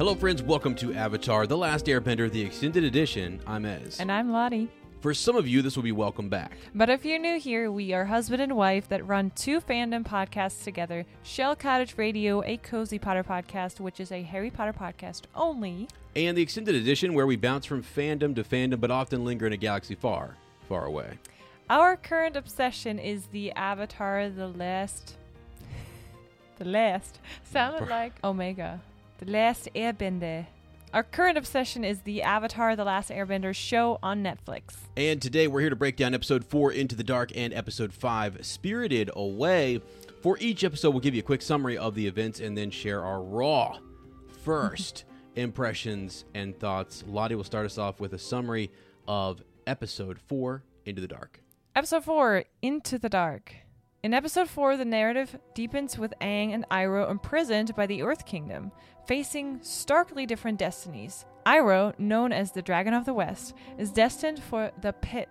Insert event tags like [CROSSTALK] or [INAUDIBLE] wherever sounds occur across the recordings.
Hello, friends. Welcome to Avatar The Last Airbender, the extended edition. I'm Ez. And I'm Lottie. For some of you, this will be welcome back. But if you're new here, we are husband and wife that run two fandom podcasts together Shell Cottage Radio, a Cozy Potter podcast, which is a Harry Potter podcast only. And the extended edition, where we bounce from fandom to fandom, but often linger in a galaxy far, far away. Our current obsession is the Avatar The Last. [LAUGHS] the Last. Sounded like Omega. The Last Airbender. Our current obsession is the Avatar The Last Airbender show on Netflix. And today we're here to break down episode 4 Into the Dark and episode 5 Spirited Away. For each episode, we'll give you a quick summary of the events and then share our raw first [LAUGHS] impressions and thoughts. Lottie will start us off with a summary of episode 4 Into the Dark. Episode 4 Into the Dark. In episode 4, the narrative deepens with Aang and Iroh imprisoned by the Earth Kingdom, facing starkly different destinies. Iroh, known as the Dragon of the West, is destined for the Pit,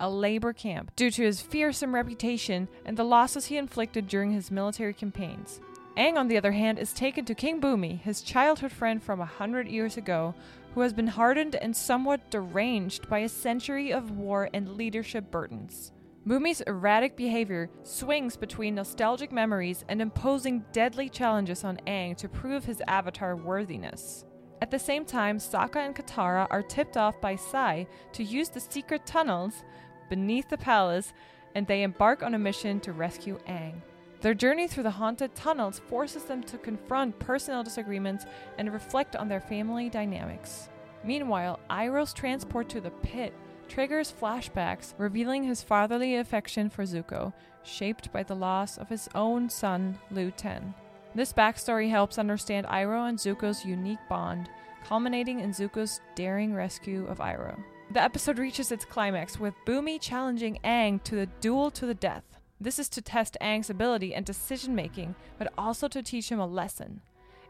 a labor camp, due to his fearsome reputation and the losses he inflicted during his military campaigns. Aang, on the other hand, is taken to King Bumi, his childhood friend from a hundred years ago, who has been hardened and somewhat deranged by a century of war and leadership burdens. Bumi's erratic behavior swings between nostalgic memories and imposing deadly challenges on Aang to prove his avatar worthiness. At the same time, Sokka and Katara are tipped off by Sai to use the secret tunnels beneath the palace, and they embark on a mission to rescue Aang. Their journey through the haunted tunnels forces them to confront personal disagreements and reflect on their family dynamics. Meanwhile, Iroh's transport to the pit triggers flashbacks revealing his fatherly affection for Zuko, shaped by the loss of his own son, Lu Ten. This backstory helps understand Iroh and Zuko's unique bond, culminating in Zuko's daring rescue of Iroh. The episode reaches its climax with Bumi challenging Aang to the duel to the death. This is to test Aang's ability and decision making, but also to teach him a lesson.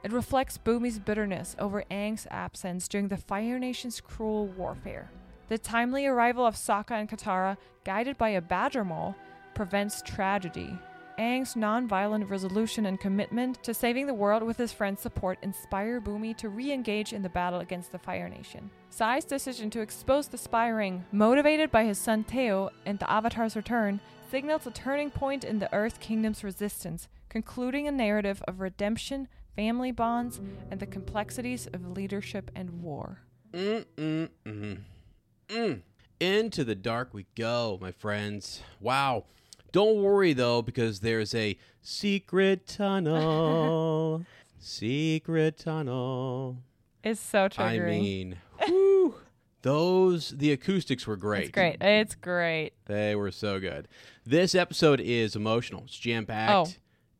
It reflects Bumi's bitterness over Aang's absence during the Fire Nation's cruel warfare. The timely arrival of Sokka and Katara, guided by a badger mole, prevents tragedy. Aang's non-violent resolution and commitment to saving the world with his friends' support inspire Bumi to re-engage in the battle against the Fire Nation. Sai's decision to expose the spy ring, motivated by his son Teo and the Avatar's return, signals a turning point in the Earth Kingdom's resistance, concluding a narrative of redemption, family bonds, and the complexities of leadership and war. Mm-mm-mm. Mm. Into the dark we go, my friends. Wow. Don't worry though, because there's a secret tunnel. [LAUGHS] secret tunnel. It's so triggering. I mean, whew, those the acoustics were great. It's great. It's great. They were so good. This episode is emotional. It's jam packed. Oh,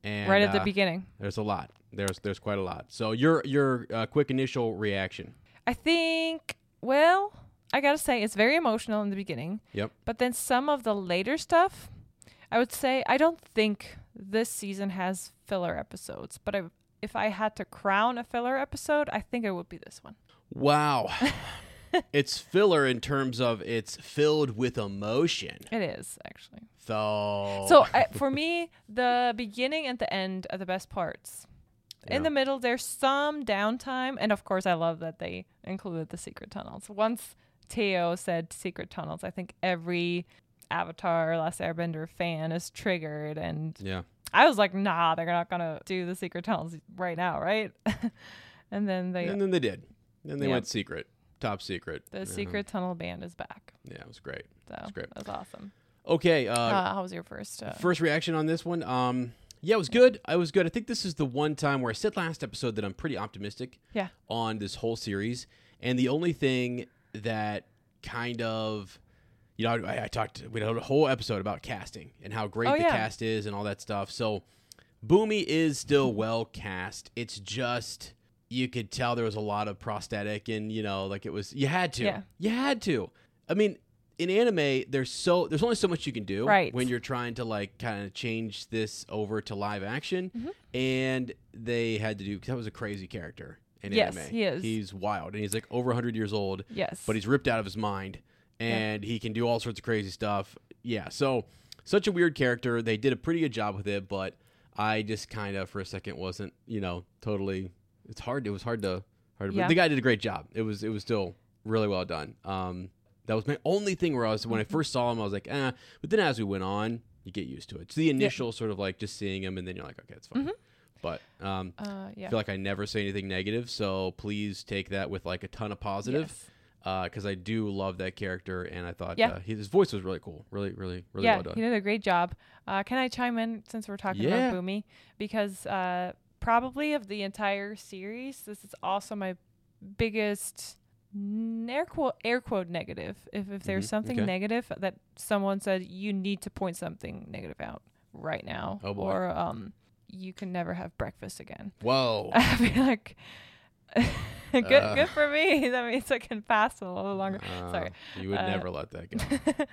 and right at the uh, beginning. There's a lot. There's there's quite a lot. So your your uh, quick initial reaction. I think, well, I gotta say, it's very emotional in the beginning. Yep. But then some of the later stuff, I would say, I don't think this season has filler episodes, but I if I had to crown a filler episode, I think it would be this one. Wow. [LAUGHS] it's filler in terms of it's filled with emotion. It is actually. So So [LAUGHS] I, for me, the beginning and the end are the best parts. Yeah. In the middle, there's some downtime, and of course, I love that they included the secret tunnels. Once Teo said secret tunnels, I think every Avatar or Last Airbender fan is triggered, and yeah. I was like, nah, they're not gonna do the secret tunnels right now, right? [LAUGHS] and then they, And then they did. Then they Yeah. went secret. Top secret. the Uh-huh. secret tunnel band is back. Yeah, it was great. So was great. that's awesome. Okay, uh, Uh, how was your first? Uh, first reaction on this one. Um yeah, it was good. I was good. I think this is the one time where I said last episode that I'm pretty optimistic yeah, on this whole series. And the only thing that kind of, you know, I, I talked, we had a whole episode about casting and how great Oh, the yeah. cast is and all that stuff. So, Bumi is still well cast. It's just, you could tell there was a lot of prosthetic and, you know, like it was, you had to. Yeah. You had to. I mean, in anime, there's so there's only so much you can do Right. when you're trying to like kind of change this over to live action, Mm-hmm. and they had to do that was a crazy character in Yes, anime. he is. He's wild, and he's like over 100 years old, yes, but he's ripped out of his mind, and he can do all sorts of crazy stuff. Yeah, so such a weird character. They did a pretty good job with it, but I just kind of for a second wasn't, you know, totally. It's hard. It was hard to hard. To, Yeah. The guy did a great job. It was it was still really well done. Um, that was my only thing where I was when I Mm-hmm. first saw him, I was like, eh. But then as we went on, you get used to it. It's the initial sort of like just seeing him, and then you're like, okay, it's fine. But um, uh, I feel like I never say anything negative, so please take that with like a ton of positive Yes. because I do love that character, and I thought Yeah. uh, his voice was really cool, really, really, really yeah, well done. he did a great job. Uh, can I chime in since we're talking Yeah. about Bumi? Because uh, probably of the entire series, this is also my biggest air quote air quote negative. If if there's Mhm, something okay. negative that someone said, you need to point something negative out right now, Oh, boy. or um, you can never have breakfast again. [LAUGHS] Whoa, I feel like. [LAUGHS] good, Uh. good for me. [LAUGHS] That means I can fast a little longer. Uh, Sorry. you would Uh, never let that go.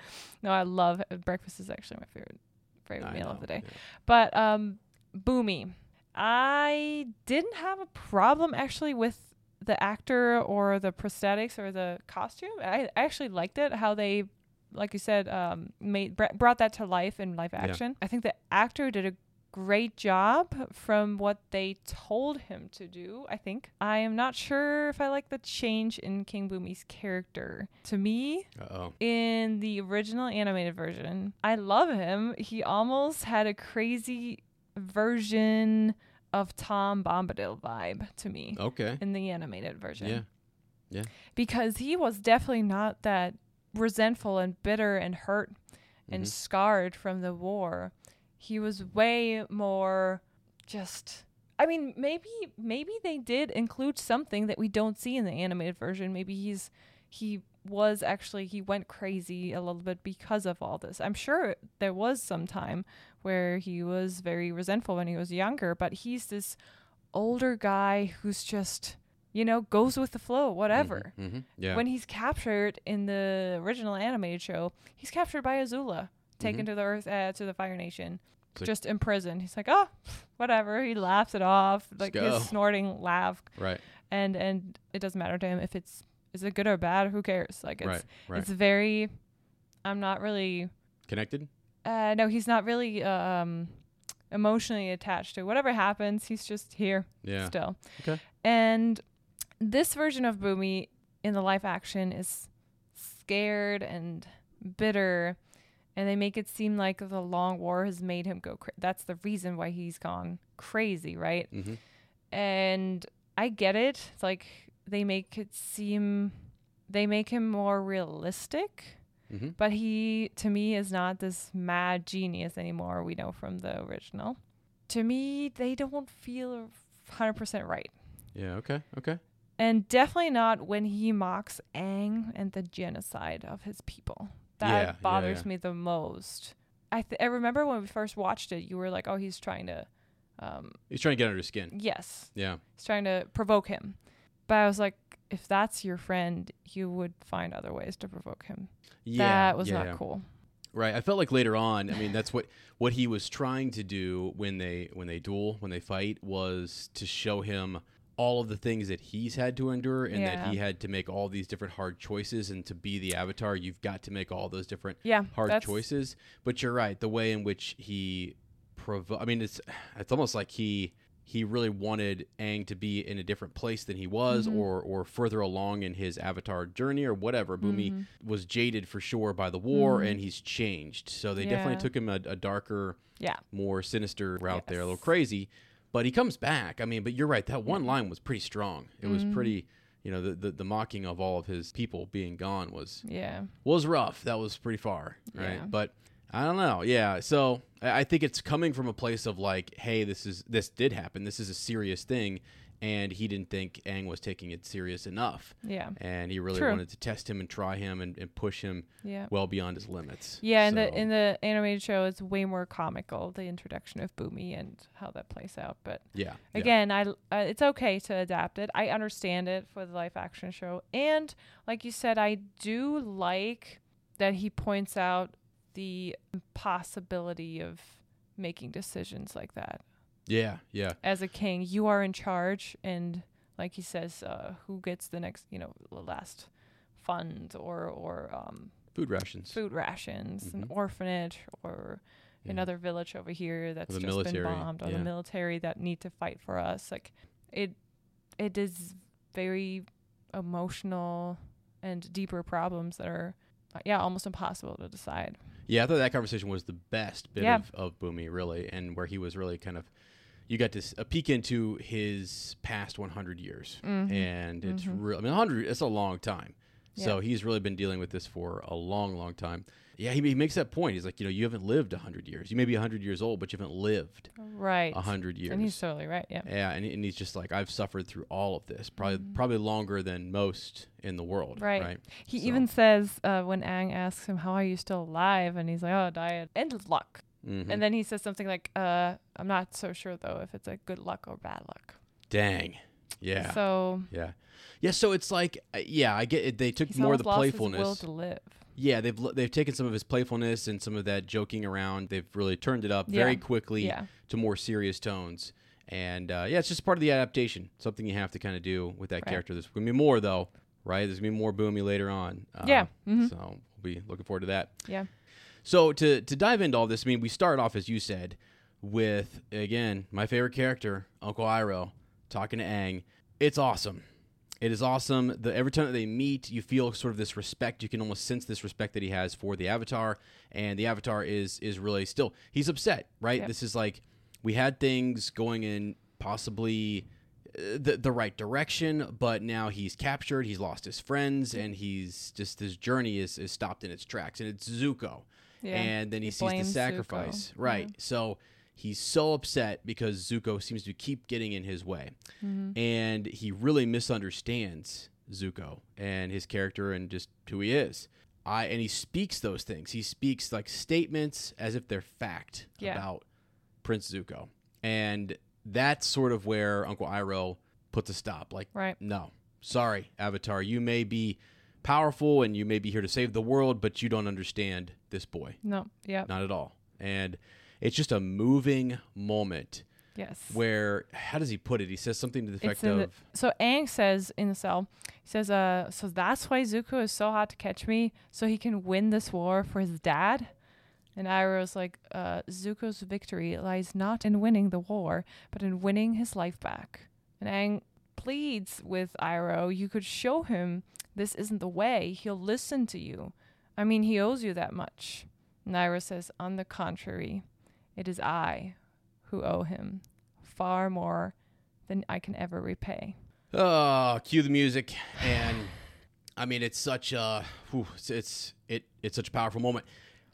no, I love breakfast. Is actually my favorite favorite I meal know, of the day. yeah. But um, Bumi, I didn't have a problem actually with the actor or the prosthetics or the costume. I, I actually liked it how they, like you said, um, made br- brought that to life in live action. I think the actor did a great job from what they told him to do. I think I am not sure if I like the change in King Bumi's character. To me, Uh-oh. in the original animated version. I love him. He almost had a crazy version of Tom Bombadil vibe to me Okay. in the animated version. Yeah. Yeah. Because he was definitely not that resentful and bitter and hurt and Mhm. scarred from the war. He was way more just I mean, maybe maybe they did include something that we don't see in the animated version. Maybe he's he was actually he went crazy a little bit because of all this. I'm sure there was some time where he was very resentful when he was younger, but he's this older guy who's just you know goes with the flow, whatever. Mhm. Yeah. When he's captured in the original animated show, he's captured by Azula, taken Mhm. to the Earth uh, to the Fire Nation, like- just imprisoned. He's like, oh, whatever. He laughs it off, like his snorting laugh, right. and and it doesn't matter to him if it's is it good or bad. Who cares? Like it's right. Right. it's very. I'm not really. Connected. Uh, no, he's not really um emotionally attached to whatever happens. He's just here Yeah. still. Okay. And this version of Bumi in the live action is scared and bitter, and they make it seem like the long war has made him go. Cra- That's the reason why he's gone crazy, right? Mm-hmm. And I get it. It's like they make it seem they make him more realistic. Mm-hmm. But he, to me, is not this mad genius anymore. We know from the original. To me, they don't feel 100% right. Yeah. Okay. Okay. And definitely not when he mocks Aang and the genocide of his people. That Yeah, yeah, bothers yeah. me the most. I, th- I remember when we first watched it, you were like, oh, he's trying to, um, He's trying to get under his skin. yes, Yeah. he's trying to provoke him. But I was like, if that's your friend, you would find other ways to provoke him. Yeah. that was yeah, not yeah. cool. Right. I felt like later on, I mean, that's what what he was trying to do when they when they duel, when they fight, was to show him all of the things that he's had to endure and that he had to make all these different hard choices and to be the avatar you've got to make all those different Yeah, hard choices but you're right the way in which he provo- i mean it's it's almost like he he really wanted Aang to be in a different place than he was Mm-hmm. or or further along in his avatar journey or whatever Bumi Mm-hmm. was jaded for sure by the war and he's changed so they definitely took him a, a darker Yeah. more sinister route there, a little crazy. But he comes back. I mean, but you're right. That one line was pretty strong. It Mm-hmm. was pretty, you know, the, the the mocking of all of his people being gone was Yeah. was rough. That was pretty far, right? Yeah. But I don't know. Yeah. So I I think it's coming from a place of like, hey, this is this did happen. This is a serious thing, and he didn't think Aang was taking it serious enough, Yeah. and he really True. wanted to test him and try him and, and push him Yeah. well beyond his limits. Yeah, in the in the animated show, it's way more comical. The introduction of Bumi and how that plays out. But yeah. yeah. again, I uh, it's okay to adapt it. I understand it for the live action show, and like you said, I do like that he points out the impossibility of making decisions like that. Yeah. Yeah. As a king, you are in charge, and like he says, uh, who gets the next, you know, the last fund or or um, Food rations. food rations, an Mhm. orphanage, or Yeah. another village over here that's just military, been bombed, or yeah. the military that need to fight for us. Like it, it is very emotional and deeper problems that are, uh, yeah, almost impossible to decide. Yeah, I thought that conversation was the best bit Yeah. of, of Bumi, really, and where he was really kind of, you got to a peek into his past 100 years, Mhm. and it's Mhm. real. I mean, 100, it's a long time. So Yeah. he's really been dealing with this for a long, long time. Yeah, he, he makes that point. He's like, you know, you haven't lived 100 years. You may be 100 years old, but you haven't lived Right. 100 years. And he's totally right. Yeah. yeah, and, and he's just like, I've suffered through all of this, probably Mhm. probably longer than most in the world. Right. Right. He So- even says uh, when Aang asks him, "How are you still alive?" and he's like, "Oh, diet and luck." Mhm. And then he says something like, uh, "I'm not so sure though if it's a good luck or bad luck." Dang. Yeah. So Yeah, yeah. So it's like, uh, yeah, I get it. They took more of the playfulness. will to live. yeah, they've they've taken some of his playfulness and some of that joking around. They've really turned it up very quickly Yeah. to more serious tones. And uh, yeah, it's just part of the adaptation. Something you have to kind of do with that Right. character. There's gonna be more though, right? There's gonna be more Bumi later on. Uh, Yeah. Mhm. So we'll be looking forward to that. Yeah. So to to dive into all this, I mean, we start off as you said with again my favorite character, Uncle Iroh, talking to Aang. It's awesome. It is awesome. The every time that they meet, you feel sort of this respect. You can almost sense this respect that he has for the Avatar, and the Avatar is is really still he's upset, right? Yep. This is like we had things going in possibly uh, the the right direction, but now he's captured. He's lost his friends, and he's just his journey is is stopped in its tracks. And it's Zuko, Yeah. and then he, He sees the sacrifice, Zuko. right? Yeah. So he's so upset because Zuko seems to keep getting in his way, Mm-hmm. and he really misunderstands Zuko and his character and just who he is. I and he speaks those things. He speaks like statements as if they're fact Yeah. about Prince Zuko, and that's sort of where Uncle Iroh puts a stop. Like, Right. no, sorry, Avatar, you may be powerful and you may be here to save the world, but you don't understand this boy, No. Yeah. not at all. And it's just a moving moment Yes. where how does he put it? He says something to the effect of the, so Aang says in the cell, he says, uh, so that's why Zuko is so hard to catch me, so he can win this war for his dad. And Iroh's like, uh, Zuko's victory lies not in winning the war, but in winning his life back. And Aang pleads with Iroh, you could show him this isn't the way. He'll listen to you. I mean, he owes you that much. Iroh says, on the contrary, it is I who owe him far more than I can ever repay. oh, cue the music, and I mean it's such a whew, it's, it's it it's such a powerful moment.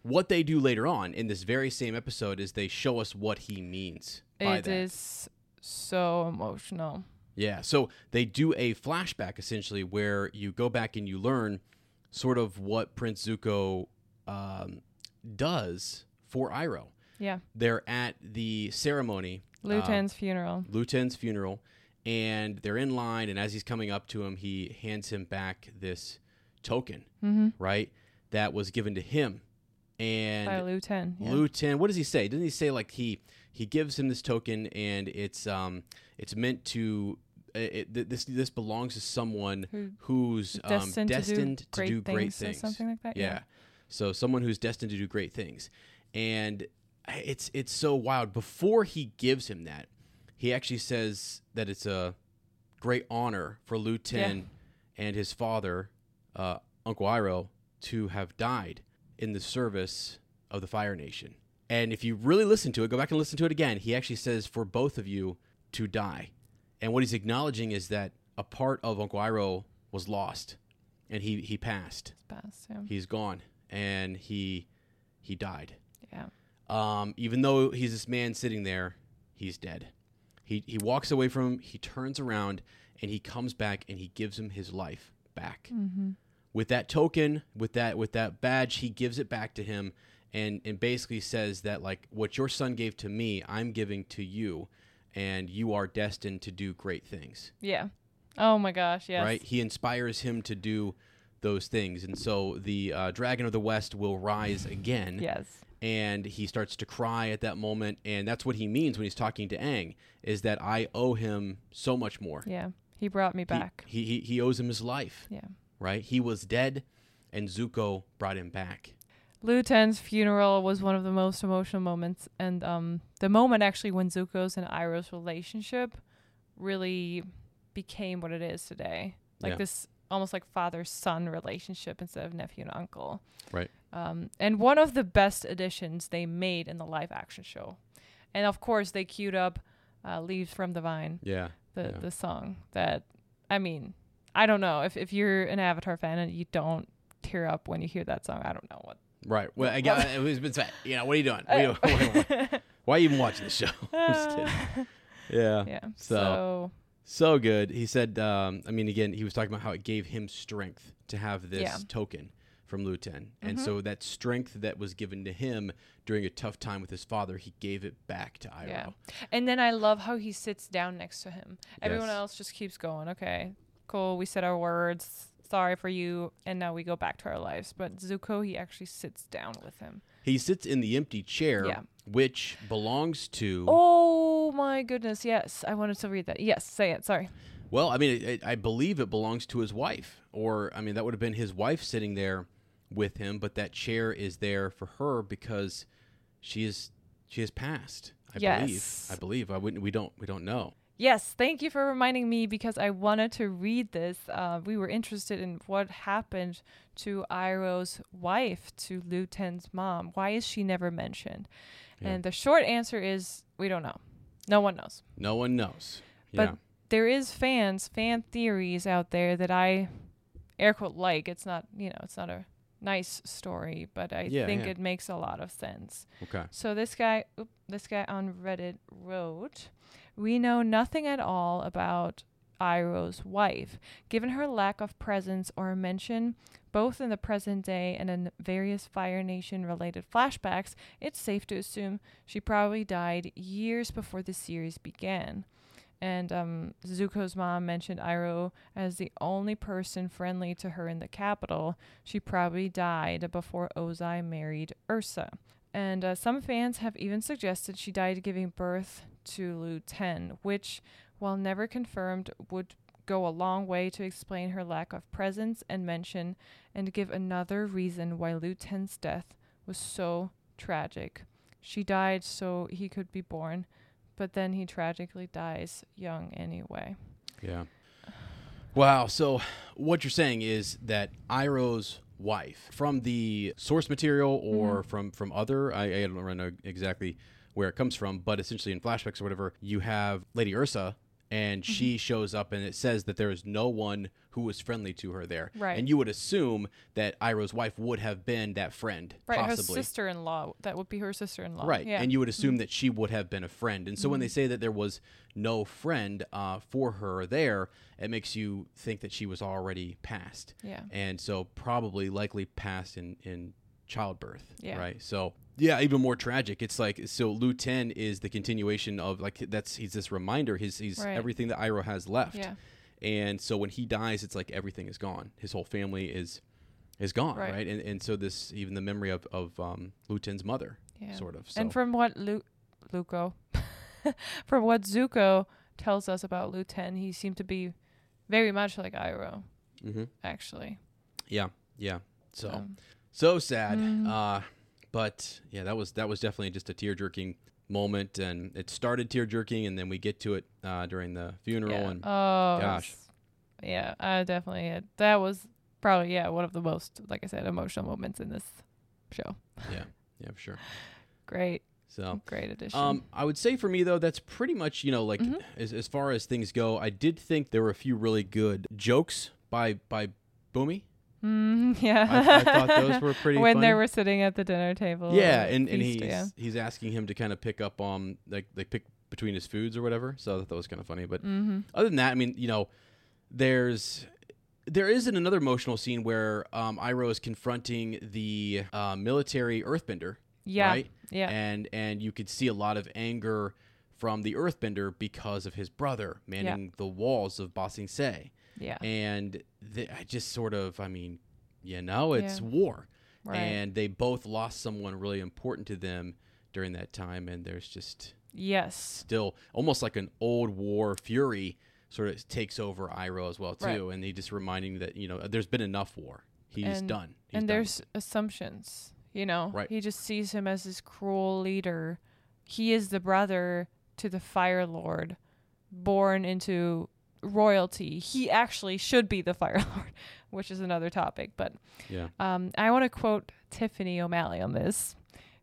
What they do later on in this very same episode is they show us what he means by It that. is so emotional. Yeah. So they do a flashback essentially where you go back and you learn sort of what Prince Zuko um, does for Iroh. Yeah. They're at the ceremony, Lu Ten's funeral. Lu Ten's funeral, and they're in line. And as he's coming up to him, he hands him back this token, Mm-hmm. right? That was given to him. and By Lu Ten. Yeah. Lu Ten, what does he say? Doesn't he say like he he gives him this token and it's um it's meant to uh, it, this this belongs to someone Who- who's um, destined, destined to do great, great things, things. or something like that. Yeah. So someone who's destined to do great things. And it's it's so wild. Before he gives him that, he actually says that it's a great honor for Lu Ten and his father, uh, Uncle Iroh, to have died in the service of the Fire Nation. And if you really listen to it, go back and listen to it again. He actually says for both of you to die. And what he's acknowledging is that a part of Uncle Iroh was lost, and he he passed. It's best. Yeah. He's gone, and he he died. yeah. Um, even though he's this man sitting there, he's dead. He he walks away from him. He turns around and he comes back and he gives him his life back. Mm-hmm. With that token, with that with that badge, he gives it back to him, and and basically says that like what your son gave to me, I'm giving to you, and you are destined to do great things. Yeah. Oh my gosh. Yes. Right? He inspires him to do those things, and so the uh, Dragon of the West will rise again Yes. and he starts to cry at that moment and that's what he means when he's talking to Aang is that I owe him so much more. Yeah. He brought me back. He, he he owes him his life, yeah. right? He was dead and Zuko brought him back. Lu Ten's funeral was one of the most emotional moments, and um, the moment actually when Zuko's and Iroh's relationship really became what it is today, like Yeah. this almost like father-son relationship instead of nephew and uncle. Right. Um, and one of the best additions they made in the live-action show, and of course they queued up uh, "Leaves from the Vine," Yeah. the Yeah. the song that, I mean, I don't know if if you're an Avatar fan and you don't tear up when you hear that song, I don't know what Right. Well, got it was been said. You know, what are you doing? What are you- [LAUGHS] why, are you even watching this show? [LAUGHS] I'm just kidding. [LAUGHS] Yeah. Yeah. So- So, So good. He said, um, I mean, again, he was talking about how it gave him strength to have this Yeah. token from Lu Ten. And Mhm. so that strength that was given to him during a tough time with his father, he gave it back to Iroh. yeah. And then I love how he sits down next to him. Everyone Yes. else just keeps going. Okay, cool. We said our words. Sorry for you. And now we go back to our lives. But Zuko, he actually sits down with him. He sits in the empty chair, Yeah. which belongs to. Oh my goodness. Yes. I wanted to read that. Yes. Say it. Sorry. Well, I mean, it, I believe it belongs to his wife, or I mean, that would have been his wife sitting there with him, but that chair is there for her because she is she has passed. I believe. Yes. I believe. I wouldn't. We don't. We don't know. Yes, thank you for reminding me because I wanted to read this. Uh, we were interested in what happened to Iroh's wife, to Lu Ten's mom. Why is she never mentioned? Yeah. And the short answer is we don't know. No one knows. No one knows. But yeah. there is fans, fan theories out there that I air quote like. It's not, you know, it's not a nice story, but I Yeah, think it makes a lot of sense. Okay. So this guy, oop, this guy on Reddit wrote, "We know nothing at all about Iroh's wife, given her lack of presence or mention, both in the present day and in various Fire Nation related flashbacks. It's safe to assume she probably died years before the series began." And um, Zuko's mom mentioned Iroh as the only person friendly to her in the capital. She probably died before Ozai married Ursa. And uh, some fans have even suggested she died giving birth to Lu Ten, which, while never confirmed, would go a long way to explain her lack of presence and mention and give another reason why Lu Ten's death was so tragic. She died so he could be born, but then he tragically dies young anyway. Yeah. Wow. So what you're saying is that Iroh's wife, from the source material or mm-hmm. from from other, I, I don't know exactly where it comes from, but essentially in flashbacks or whatever, you have Lady Ursa. And she shows up, and it says that there is no one who was friendly to her there. Right. And you would assume that Iroh's wife would have been that friend, Right, possibly. her sister-in-law. That would be her sister-in-law. Right. Yeah. Mm-hmm. And you would assume that she would have been a friend. And so when they say that there was no friend uh, for her there, it makes you think that she was already passed. Yeah. And so probably likely passed in, in childbirth. Yeah. Right. So yeah, even more tragic. It's like so Lu Ten is the continuation of like that's he's this reminder. He's he's Right. everything that Iroh has left. Yeah. And so when he dies, it's like everything is gone. His whole family is is gone, Right. right? And and so this even the memory of of um, Lu Ten's mother, Yeah. sort of. So. And from what Lu- Luco, [LAUGHS] from what Zuko tells us about Lu Ten, he seemed to be very much like Iroh, Mhm. actually. yeah, yeah. So Um, so sad. Mhm. Uh, but yeah, that was that was definitely just a tear jerking moment, and it started tear jerking, and then we get to it uh, during the funeral, yeah. and oh, gosh. Yeah, I definitely had. That was probably yeah one of the most, like I said, emotional moments in this show. yeah, yeah, for sure. [LAUGHS] Great, So. great addition. Um, I would say for me though, that's pretty much you know like Mhm. as as far as things go. I did think there were a few really good jokes by by Bumi. Mm, [LAUGHS] yeah, I, I thought those were [LAUGHS] pretty when funny. they were sitting at the dinner table. yeah, and, and feast, he's yeah. he's asking him to kind of pick up on like like pick between his foods or whatever. So I thought that was kind of funny. But Mm-hmm. other than that, I mean, you know, there's there is another emotional scene where um, Iroh is confronting the uh, military Earthbender, Yeah, right? yeah, and and you could see a lot of anger from the Earthbender because of his brother manning the walls of Ba Sing Se, yeah. and the, I just sort of, I mean, you know, it's Yeah. war, Right. and they both lost someone really important to them during that time, and there's just yes. still almost like an old war fury sort of takes over Iroh as well too, Right. and he just reminding that you know there's been enough war. He's And- done. He's and done. there's assumptions, you know. Right. He just sees him as this cruel leader. He is the brother to the Fire Lord, born into royalty. He actually should be the [LAUGHS] Fire Lord, which is another topic. But yeah, um, I want to quote Tiffany O'Malley on this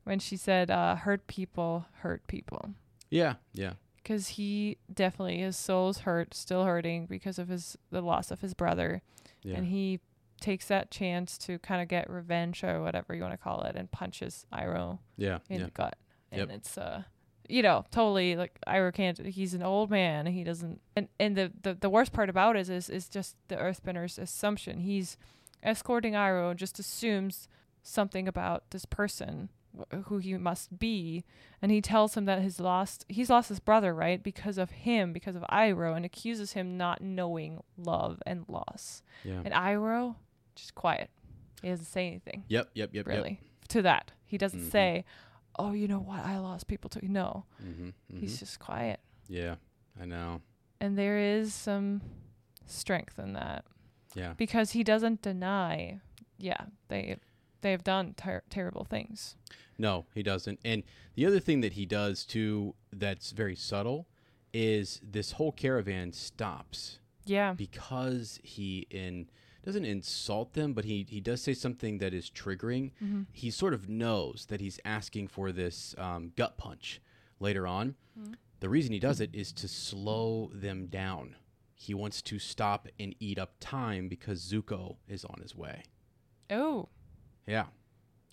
when she said, uh, "Hurt people hurt people." yeah, yeah, because he definitely his soul's hurt, still hurting because of his the loss of his brother, yeah. and he takes that chance to kind of get revenge or whatever you want to call it, and punches Iroh yeah, in yeah. the gut, and Yep. it's uh. You know, totally like Iroh can't. He's an old man. And he doesn't. And and the, the the worst part about it is is just the Earthbender's assumption. He's escorting Iroh and just assumes something about this person wh- who he must be and he tells him that his lost he's lost his brother right because of him because of Iroh and accuses him not knowing love and loss yeah. and Iroh just quiet he doesn't say anything Yep, yep, yep, really to that he doesn't Mhm. say oh you know what? I lost people too no. Yep. Mm-hmm, he's just quiet. Yeah, I know. and there is some strength in that. Yeah, because he doesn't deny yeah they they've done ter- terrible things. No, he doesn't. And the other thing that he does too, that's very subtle, is this whole caravan stops yeah. because he in doesn't insult them, but he he does say something that is triggering. Mm-hmm. He sort of knows that he's asking for this um, gut punch later on. Mm-hmm. The reason he does it is to slow them down. He wants to stop and eat up time because Zuko is on his way. oh Yeah.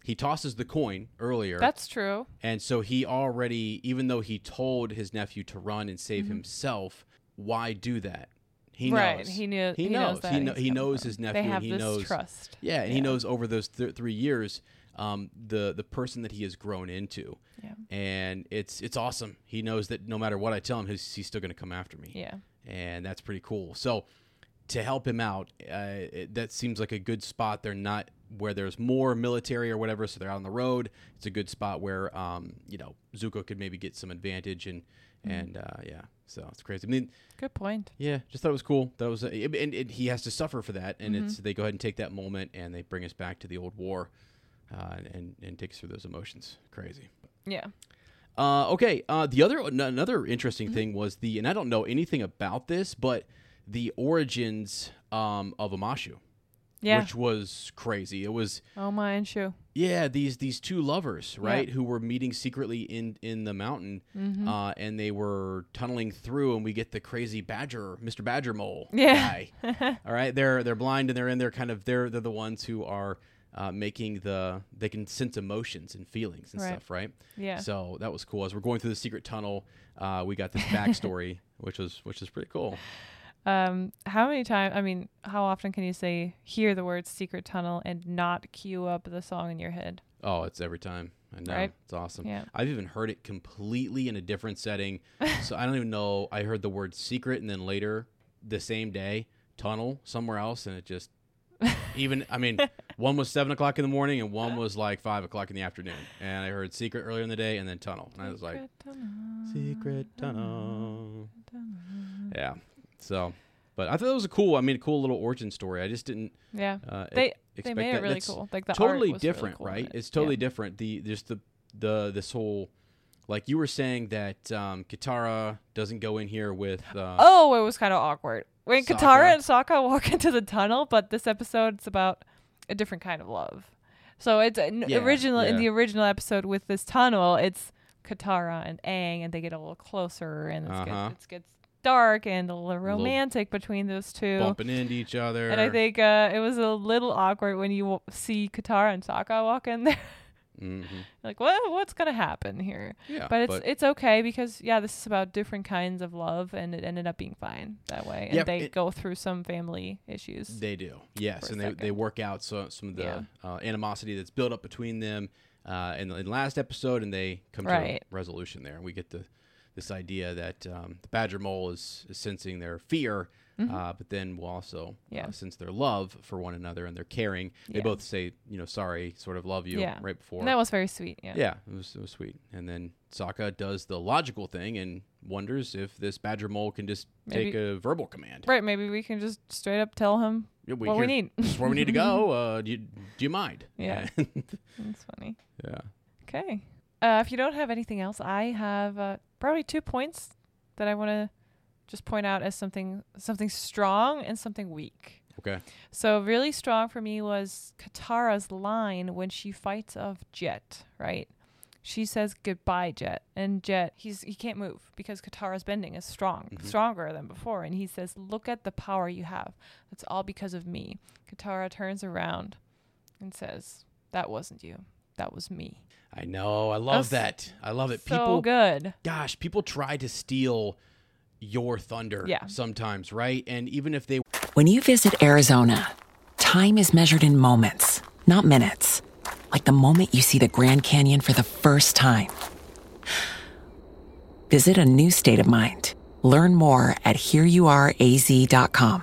He tosses the coin earlier. that's true and so he already, even though he told his nephew to run and save himself, why do that? He right. knows. He knew. He, He, knows. knows he, kno- he knows his nephew. They have and he this knows. trust. Yeah, and he knows over those th- three years, um, the the person that he has grown into, Yeah. and it's it's awesome. He knows that no matter what I tell him, he's, he's still going to come after me, Yeah. and that's pretty cool. So to help him out, uh, it, that seems like a good spot. They're not where there's more military or whatever, so they're out on the road. It's a good spot where um, you know Zuko could maybe get some advantage and Mm-hmm. and uh, yeah, so it's crazy. I mean, Good point. yeah, just thought it was cool. That was, and, and he has to suffer for that, and Mm-hmm. it's they go ahead and take that moment and they bring us back to the old war, uh, and and take us through those emotions. Crazy. Yeah. Uh, okay. Uh, the other n- another interesting Mm-hmm. thing was the, and I don't know anything about this, but the origins um, of Omashu, Yeah. which was crazy. It was oh my and shoe. Yeah these these two lovers Yeah. right who were meeting secretly in in the mountain, Mm-hmm. uh, and they were tunneling through, and we get the crazy badger, Mr. Badger Mole Yeah. guy. [LAUGHS] All right, they're they're blind and they're in there kind of they're they're the ones who are uh, making the they can sense emotions and feelings and Right. stuff, right? Yeah. So that was cool. As we're going through the secret tunnel, uh, we got this backstory, [LAUGHS] which was which is pretty cool. Um, how many times? I mean, how often can you say hear the word secret tunnel and not cue up the song in your head? Oh, it's every time. I know. Right? It's awesome. Yeah. I've even heard it completely in a different setting. so I don't even know. I heard the word secret and then later the same day tunnel somewhere else, and it just even. I mean, [LAUGHS] One was seven o'clock in the morning, and one was like five o'clock in the afternoon. And I heard Secret earlier in the day, and then Tunnel. And I was like, Secret Tunnel. Yeah. So, but I thought it was a cool. I mean, a cool little origin story. I just didn't. Yeah. Uh, They- they made it that. really That's cool. Like, the art totally was really different, cool right? it. It's totally Yeah. different. The just the the this whole. Like you were saying that um, Katara doesn't go in here with. Uh, Oh, it was kind of awkward. When Sokka. Katara and Sokka [LAUGHS] walk into the tunnel, but this episode it's about a different kind of love. So it's uh, n- Yeah, original in the original episode with this tunnel, it's Katara and Aang, and they get a little closer, and it's Uh-huh. gets, it gets dark and a little romantic between those two. bumping into each other. And I think uh, it was a little awkward when you w- see Katara and Sokka walk in there. hmm [LAUGHS] like, what? What's gonna happen here? Yeah, but it's it's okay because yeah, this is about different kinds of love, and it ended up being fine that way. And Yep, they it- go through some family issues. They do, yes, and they, they work out so, some of the Yeah. uh, animosity that's built up between them uh, in, the, in the last episode, and they come to a resolution there. And we get the this idea that um, the Badger Mole is, is sensing their fear, uh, but then will also Mm-hmm. Yeah. uh, sense their love for one another and their caring. They Yeah. both say, you know, sorry, sort of love you Yeah. right before. And that was very sweet. Yeah. yeah, it was, it was sweet. And then Sokka does the logical thing and wonders if this Badger Mole can just take a verbal command. Right. Maybe we can just straight up tell him Yeah, what we need. This is where we need to go. [LAUGHS] Uh, do you do you mind? Yeah. That's funny. [LAUGHS] yeah. Okay. Uh, if you don't have anything else, I have uh, probably two points that I want to just point out as something something strong and something weak. Okay. So really strong for me was Katara's line when she fights of Jet, right? She says goodbye, Jet, and Jet he's he can't move because Katara's bending is strong, mm-hmm. stronger than before, and he says, "Look at the power you have. That's all because of me." Katara turns around and says, "That wasn't you. That was me." I know. I love That's that. I love it. So People, good. gosh, people try to steal your thunder Yeah. sometimes, right? And even if they When you visit Arizona, time is measured in moments, not minutes. Like the moment you see the Grand Canyon for the first time. Visit a new state of mind. Learn more at hereyouareaz.com.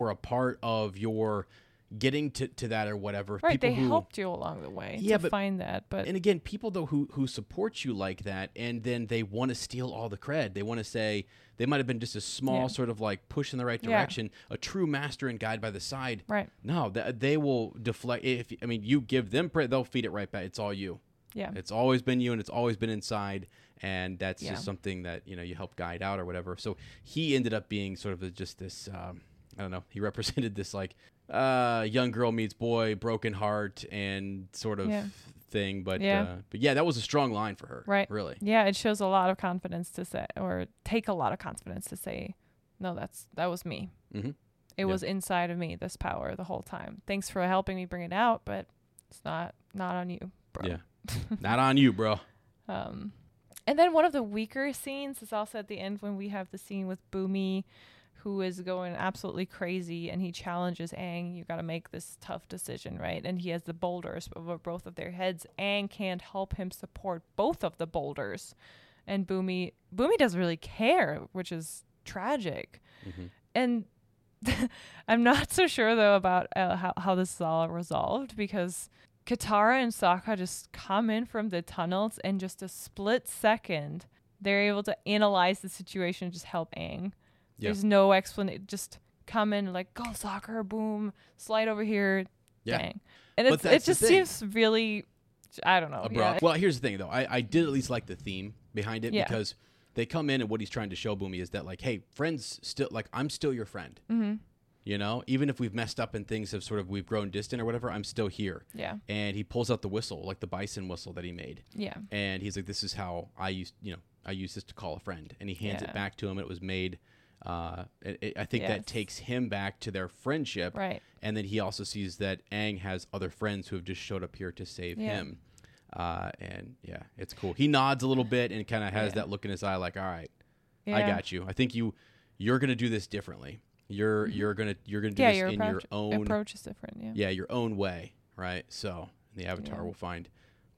Were a part of your getting to, to that or whatever. Right, people they who, helped you along the way Yeah, to but- find that, but And again, people though who who support you like that, and then they want to steal all the cred. They want to say they might have been just a small Yeah. sort of like push in the right Yeah. direction, a true master and guide by the side. Right. No, th- they will deflect. If I mean, you give them credit, they'll feed it right back. It's all you. yeah, It's always been you, and it's always been inside, and that's Yeah. just something that you know you help guide out or whatever. So he ended up being sort of a, just this. Um, I don't know. He [LAUGHS] represented this like uh, young girl meets boy, broken heart, and sort of Yeah. thing. But Yeah. uh, but yeah, that was a strong line for her. right, Really. yeah. It shows a lot of confidence to say, or take a lot of confidence to say, no, that's that was me. Mhm. It Yeah. was inside of me, this power, the whole time. Thanks for helping me bring it out, but it's not not on you, bro. Yeah. [LAUGHS] Not on you, bro. Um, and then one of the weaker scenes is also at the end when we have the scene with Bumi, who is going absolutely crazy, and he challenges Aang. You got to make this tough decision, right? And he has the boulders over both of their heads. Aang can't help him support both of the boulders, and Bumi Bumi doesn't really care, which is tragic. And [LAUGHS] I'm not so sure though about uh, how how this is all resolved because Katara and Sokka just come in from the tunnels and just a split second they're able to analyze the situation and just help Aang. Yeah. There's no explanation. Just come in like go Sokka, boom, slide over here, Yeah. Dang. And it just seems really, I don't know. abroad. Yeah. Well, here's the thing though. I, I did at least like the theme behind it Yeah. because they come in and what he's trying to show Bumi is that like, hey, friends still like I'm still your friend. Mm-hmm. You know, even if we've messed up and things have sort of we've grown distant or whatever, I'm still here. Yeah. And he pulls out the whistle, like the bison whistle that he made. Yeah. And he's like, "This is how I used, you know, I used this to call a friend." And he hands Yeah. it back to him. And it was made. Uh, it, it- I think that takes him back to their friendship. Right. And then he also sees that Aang has other friends who have just showed up here to save Yeah. him. Uh, and yeah, it's cool. He nods a little bit and kind of has Yeah. that look in his eye, like, "All right, I got you. I think you you're gonna do this differently. You're you're gonna you're gonna do Mm-hmm. Yeah, this your in approach, your own approach is different. Yeah. yeah your own way, right? So the Avatar Yeah. will find.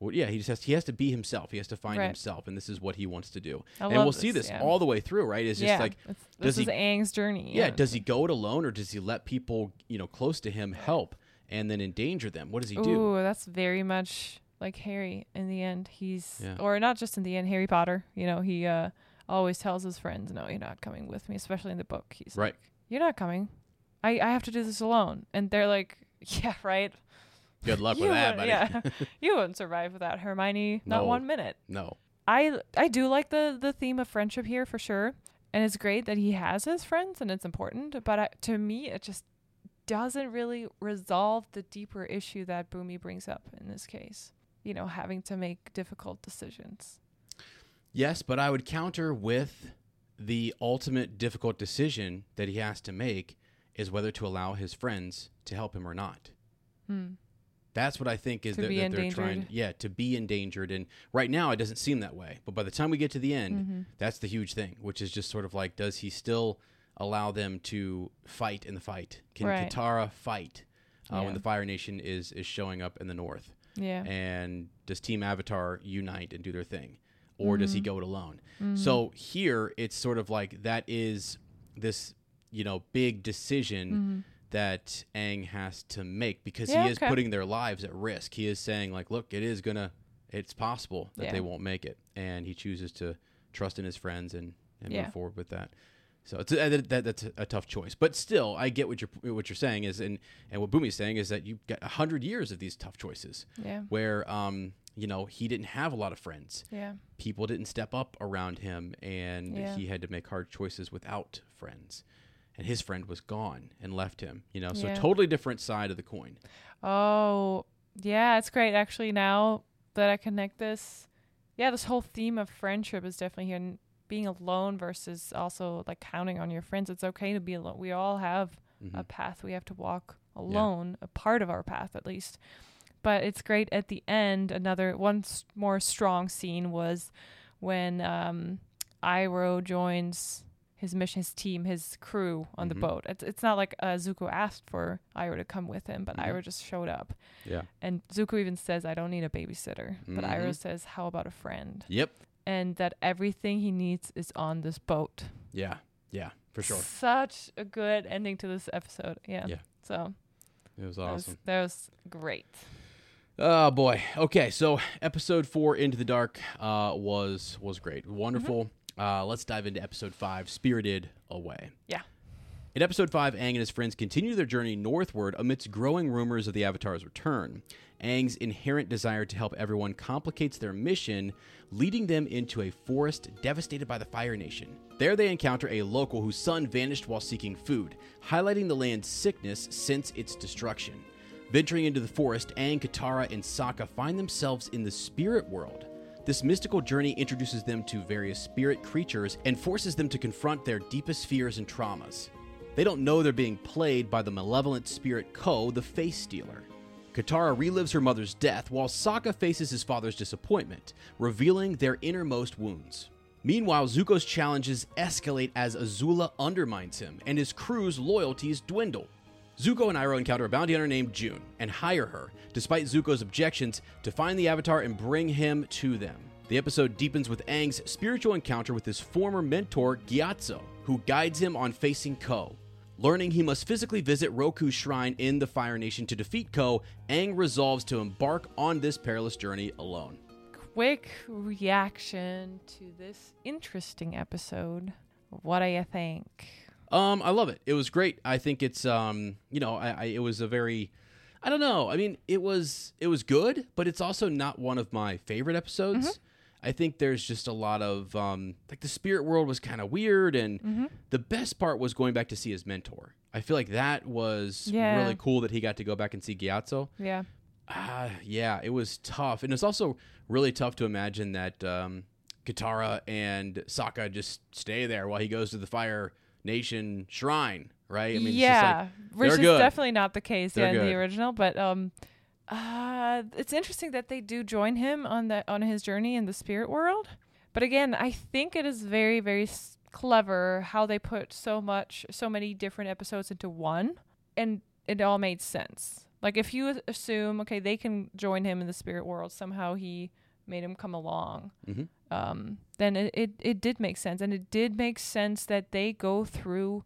Well, yeah, he just has he has to be himself. He has to find Right. himself, and this is what he wants to do. I and we'll see this, this yeah. all the way through, right? It's just yeah. like it's- does this he is Aang's journey. yeah, does he go it alone or does he let people, you know, close to him help and then endanger them? What does he do? Ooh, that's very much like Harry. In the end, he's Yeah. or not just in the end. Harry Potter. You know, he uh, always tells his friends, "No, you're not coming with me." Especially in the book, he's Right. like, "You're not coming. I I have to do this alone." And they're like, [LAUGHS] "Yeah, right." Good luck with that, buddy. Yeah, [LAUGHS] you wouldn't survive without Hermione. Not No. one minute. no. I I do like the the theme of friendship here for sure, and it's great that he has his friends and it's important. But I, to me, it just doesn't really resolve the deeper issue that Bumi brings up in this case. You know, having to make difficult decisions. Yes, but I would counter with the ultimate difficult decision that he has to make is whether to allow his friends to help him or not. Hmm. That's what I think is that, that they're trying. Yeah, to be endangered, and right now it doesn't seem that way. But by the time we get to the end, Mm-hmm. that's the huge thing, which is just sort of like, does he still allow them to fight in the fight? Can Right. Katara fight uh, Yeah. when the Fire Nation is is showing up in the north? Yeah. and does Team Avatar unite and do their thing, or does he Mm-hmm. go it alone? So here it's sort of like that is this you know big decision that Aang has to make because. Yeah, he is okay. putting their lives at risk. He is saying like, look, it is gonna, it's possible that Yeah. they won't make it, and he chooses to trust in his friends and and Yeah. move forward with that. So it's a, that, that, that's a, tough choice, but still, I get what you're what you're saying is, and and what Bumi's saying is that you've got a hundred years of these tough choices Yeah. where um you know he didn't have a lot of friends Yeah. people didn't step up around him and he had to make hard choices without friends and his friend was gone and left him you know so Yeah. totally different side of the coin Oh, yeah, it's great actually now that I connect this. Yeah, this whole theme of friendship is definitely here and being alone versus also like counting on your friends. It's okay to be alone. We all have Mm-hmm. a path we have to walk alone, a part of our path at least. But it's great at the end. Another one more strong scene was when um, Iroh joins his mission, his team, his crew on the Mhm. boat. It's it's not like uh, Zuko asked for Iroh to come with him, but Mhm. Iroh just showed up. yeah And Zuko even says, "I don't need a babysitter," but Mhm. Iroh says, "How about a friend?" yep And that everything he needs is on this boat. yeah yeah for sure Such a good ending to this episode. Yeah. Yeah. So it was that was, awesome that was great. oh boy okay so episode four into the dark uh was was great wonderful uh let's dive into episode five spirited away Yeah. In episode 5, Aang and his friends continue their journey northward amidst growing rumors of the Avatar's return. Aang's inherent desire to help everyone complicates their mission, leading them into a forest devastated by the Fire Nation. There they encounter a local whose son vanished while seeking food, highlighting the land's sickness since its destruction. Venturing into the forest, Aang, Katara, and Sokka find themselves in the spirit world. This mystical journey introduces them to various spirit creatures and forces them to confront their deepest fears and traumas. They don't know they're being played by the malevolent spirit Ko, the face stealer. Katara relives her mother's death while Sokka faces his father's disappointment, revealing their innermost wounds. Meanwhile, Zuko's challenges escalate as Azula undermines him and his crew's loyalties dwindle. Zuko and Iroh encounter a bounty hunter named June and hire her, despite Zuko's objections, to find the Avatar and bring him to them. The episode deepens with Aang's spiritual encounter with his former mentor, Gyatso, who guides him on facing Ko. Learning he must physically visit Roku's shrine in the Fire Nation to defeat Ko, Aang resolves to embark on this perilous journey alone. Quick reaction to this interesting episode. What do you think? Um, I love it. It was great. I think it's um, you know, I, I it was a very I don't know. I mean, it was it was good, but it's also not one of my favorite episodes. Mm-hmm. I think there's just a lot of um, like the spirit world was kind of weird, and Mm-hmm. the best part was going back to see his mentor. I feel like that was Yeah. really cool that he got to go back and see Gyatso. Yeah. Ah, yeah, it was tough, and it's also really tough to imagine that um, Katara and Sokka just stay there while he goes to the Fire Nation shrine, right? I mean, yeah, it's just like, which is good. definitely not the case They're yeah, in the original. But um, uh, it's interesting that they do join him on the on his journey in the spirit world. But again, I think it is very very s- clever how they put so much so many different episodes into one, and it all made sense. Like if you assume okay, they can join him in the spirit world somehow, he made him come along. Mhm. Um, then it, it it did make sense, and it did make sense that they go through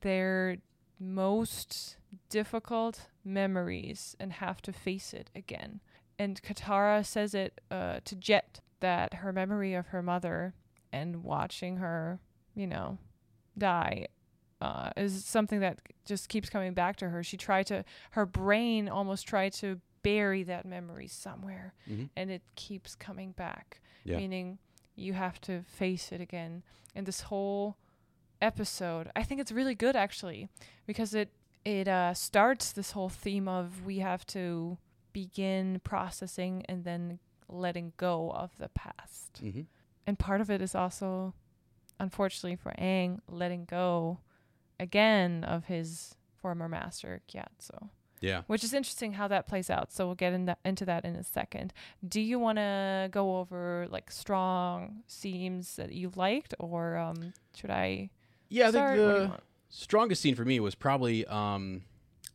their most difficult memories and have to face it again. And Katara says it uh, to Jet that her memory of her mother and watching her, you know, die uh, is something that just keeps coming back to her. She tried to, her brain almost tried to bury that memory somewhere, Mhm. and it keeps coming back. Yeah. Meaning, you have to face it again. And this whole episode, I think it's really good actually, because it it uh, starts this whole theme of we have to begin processing and then letting go of the past. Mhm. And part of it is also, unfortunately for Aang, letting go again of his former master Gyatso, yeah. which is interesting how that plays out. So we'll get in that, into that in a second. Do you want to go over like strong themes that you liked, or um, should I? Yeah, I think start? Do you the strongest scene for me was probably um,